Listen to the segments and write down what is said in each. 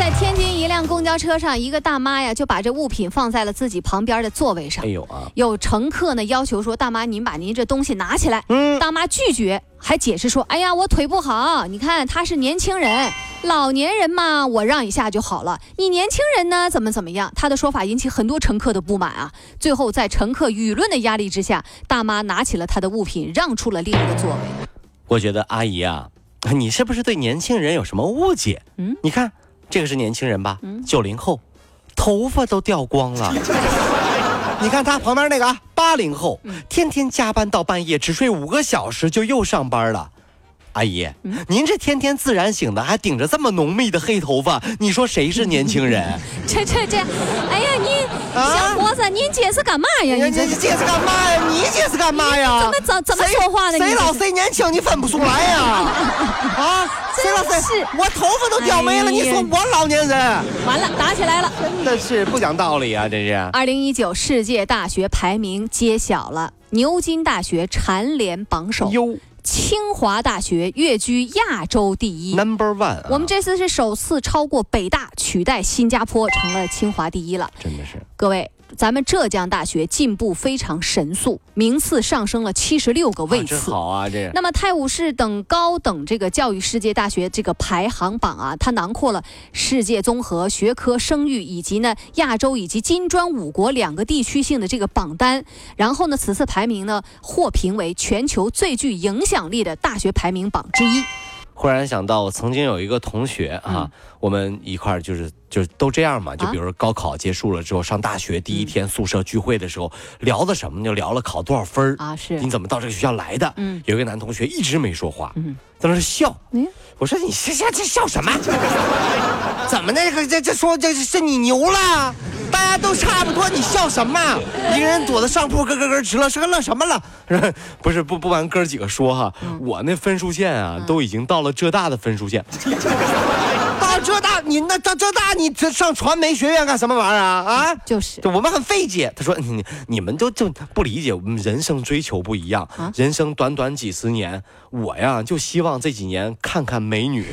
在天津一辆公交车上，一个大妈呀就把这物品放在了自己旁边的座位上。哎呦啊，有乘客呢要求说：“大妈，您把您这东西拿起来。”嗯大妈拒绝，还解释说：“哎呀，我腿不好，你看他是年轻人，老年人嘛，我让一下就好了。你年轻人呢，怎么怎么样？”他的说法引起很多乘客的不满啊。最后，在乘客舆论的压力之下，大妈拿起了她的物品，让出了另一个座位。我觉得阿姨啊，你是不是对年轻人有什么误解？嗯嗯，你看这个是年轻人吧？九零后，头发都掉光了。你看他旁边那个啊，八零后，天天加班到半夜，只睡五个小时就又上班了。阿姨，您这天天自然醒的，还顶着这么浓密的黑头发，你说谁是年轻人？这这这，哎呀，您啊小伙子，您解释干嘛呀？你你解释干嘛呀？你解释干嘛呀？怎么怎怎么说话呢谁老谁年轻，你分不出来呀？啊，谁老谁是？我头发都掉没了，你说我老年人？完了，打起来了。真的是不讲道理啊！这是。二零一九世界大学排名揭晓了，牛津大学蝉联榜首，优清华大学跃居亚洲第一。number one，啊我们这次是首次超过北大，取代新加坡成了清华第一了。真的是各位，咱们浙江大学进步非常神速，名次上升了七十六个位次。好啊！这那么泰晤士等高等这个教育世界大学这个排行榜啊，它囊括了世界综合学科声誉以及呢亚洲以及金砖五国两个地区性的这个榜单。然后呢，此次排名呢获评为全球最具影响力的大学排名榜之一。忽然想到，我曾经有一个同学啊，嗯我们一块儿就是就是都这样嘛，就啊比如说高考结束了之后，上大学第一天宿舍聚会的时候，聊的什么呢？就聊了考多少分儿啊是你怎么到这个学校来的？嗯有一个男同学一直没说话，嗯在那是笑。嗯我说你这这这笑什么？怎么那个这这说这是你牛了？大家都差不多，你笑什么？一个人躲在上铺咯咯咯直乐，是个乐什么了？不是不不瞒哥儿几个说哈，我那分数线啊，都已经到了浙大的分数线。到浙大，你那到浙大，你这上传媒学院干什么玩意儿啊？啊？就是就我们很费解。他说：“你你们都就不理解，我们人生追求不一样。啊人生短短几十年，我呀就希望这几年看看美女。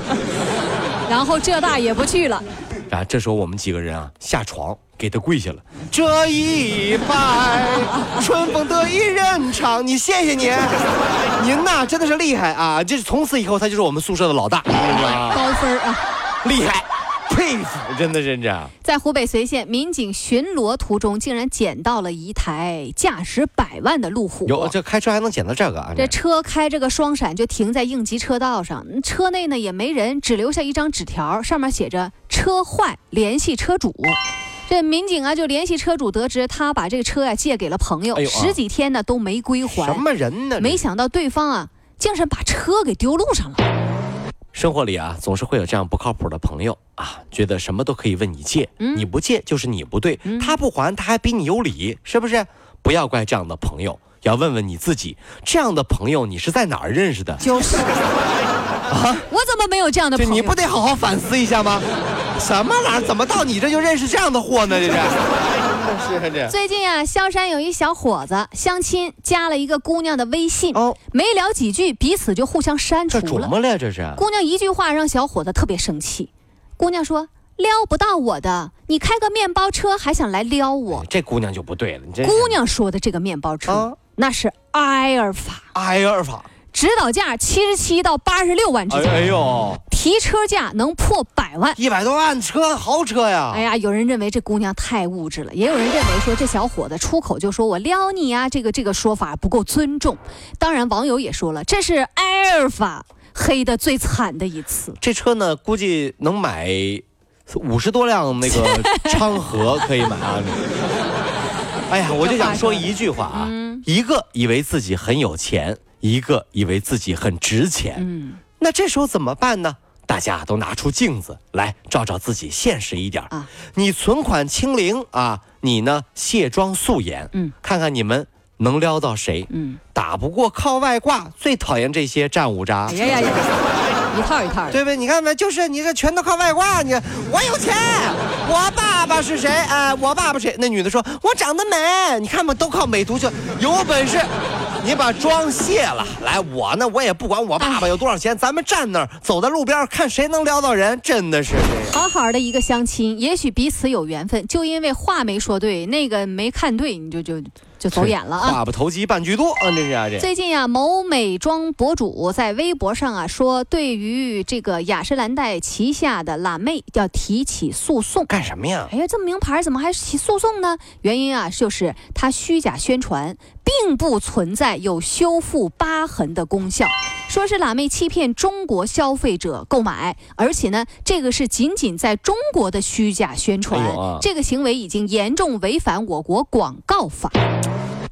然后浙大也不去了，然后这时候我们几个人啊下床给他跪下了。这一拜，春风得意人长。你谢谢你，您呐真的是厉害啊！这从此以后他就是我们宿舍的老大，高分啊！厉害，佩服，真的是这样。在湖北随县，民警巡逻途中竟然捡到了一台价值百万的路虎。有这开车还能捡到这个啊？这车开这个双闪就停在应急车道上，嗯车内呢也没人，只留下一张纸条，上面写着“车坏，联系车主”。这民警啊就联系车主，得知他把这个车呀、借给了朋友，哎啊十几天呢都没归还。什么人呢？没想到对方啊竟然把车给丢路上了。生活里啊，总是会有这样不靠谱的朋友啊，觉得什么都可以问你借，嗯你不借就是你不对，他不还他还比你有理，是不是？不要怪这样的朋友，要问问你自己，这样的朋友你是在哪儿认识的？就是啊，我怎么没有这样的朋友？你不得好好反思一下吗？什么玩意儿？怎么到你这就认识这样的货呢？这是，最近啊，萧山有一小伙子相亲，加了一个姑娘的微信，哦，没聊几句，彼此就互相删除了。这琢磨了这是。姑娘一句话让小伙子特别生气。姑娘说：“撩不到我的，你开个面包车还想来撩我这姑娘就不对了，你？”这姑娘说的这个面包车，啊那是埃尔法，埃尔法，指导价七十七到八十六万之哎间，哎呦，提车价能破百万。一百多万车豪车呀！哎呀，有人认为这姑娘太物质了，也有人认为说这小伙子出口就说我撩你啊、这个这个说法不够尊重。当然，网友也说了，这是埃尔法黑的最惨的一次。这车呢，估计能买五十多辆那个 昌河可以买啊。哎呀，我就想说一句话啊，一个以为自己很有钱，一个以为自己很值钱。嗯，那这时候怎么办呢？大家都拿出镜子来照照自己，现实一点啊。你存款清零啊，你呢卸妆素颜，嗯，看看你们能撩到谁？嗯，打不过靠外挂，最讨厌这些战五渣。哎呀呀呀，一套一套的。对不对？你看没？就是你这全都靠外挂，你我有钱，我爸爸是谁？哎，我爸爸谁？那女的说，我长得美，你看嘛，都靠美图秀，有本事。你把妆卸了，来我呢，我也不管我爸爸有多少钱，咱们站那儿，走在路边看谁能撩到人，真的是好好的一个相亲，也许彼此有缘分，就因为话没说对，那个没看对，你就就。就走眼了啊！话不投机半句多啊！这是啊，这最近啊，某美妆博主在微博上啊说，对于这个雅诗兰黛旗下的辣妹要提起诉讼，干什么呀？哎呀，这名牌怎么还起诉讼呢？原因啊，就是它虚假宣传，并不存在有修复疤痕的功效，说是辣妹欺骗中国消费者购买，而且呢，这个是仅仅在中国的虚假宣传，这个行为已经严重违反我国广告法。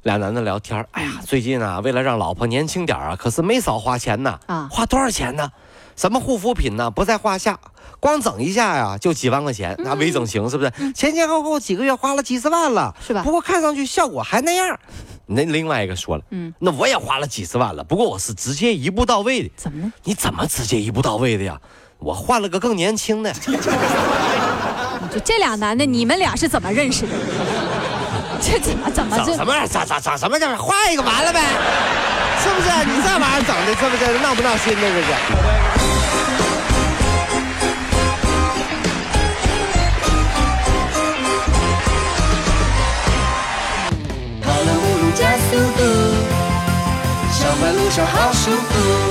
俩男的聊天哎呀，最近啊，为了让老婆年轻点啊，可是没少花钱呢。啊，花多少钱呢？什么护肤品呢？不在话下，光整一下呀，就几万块钱。那微整形是不是？前前后后几个月花了几十万了，是吧？不过看上去效果还那样。那另外一个说了，嗯，那我也花了几十万了，不过我是直接一步到位的。怎么了？你怎么直接一步到位的呀？我换了个更年轻的。就这俩男的，你们俩是怎么认识的？这怎么怎么整什么？整整整什么？就是换一个完了呗，是不是？你这玩意儿整的，是不是闹不闹心呢？这是。跑了五路加速度，上班路上好舒服。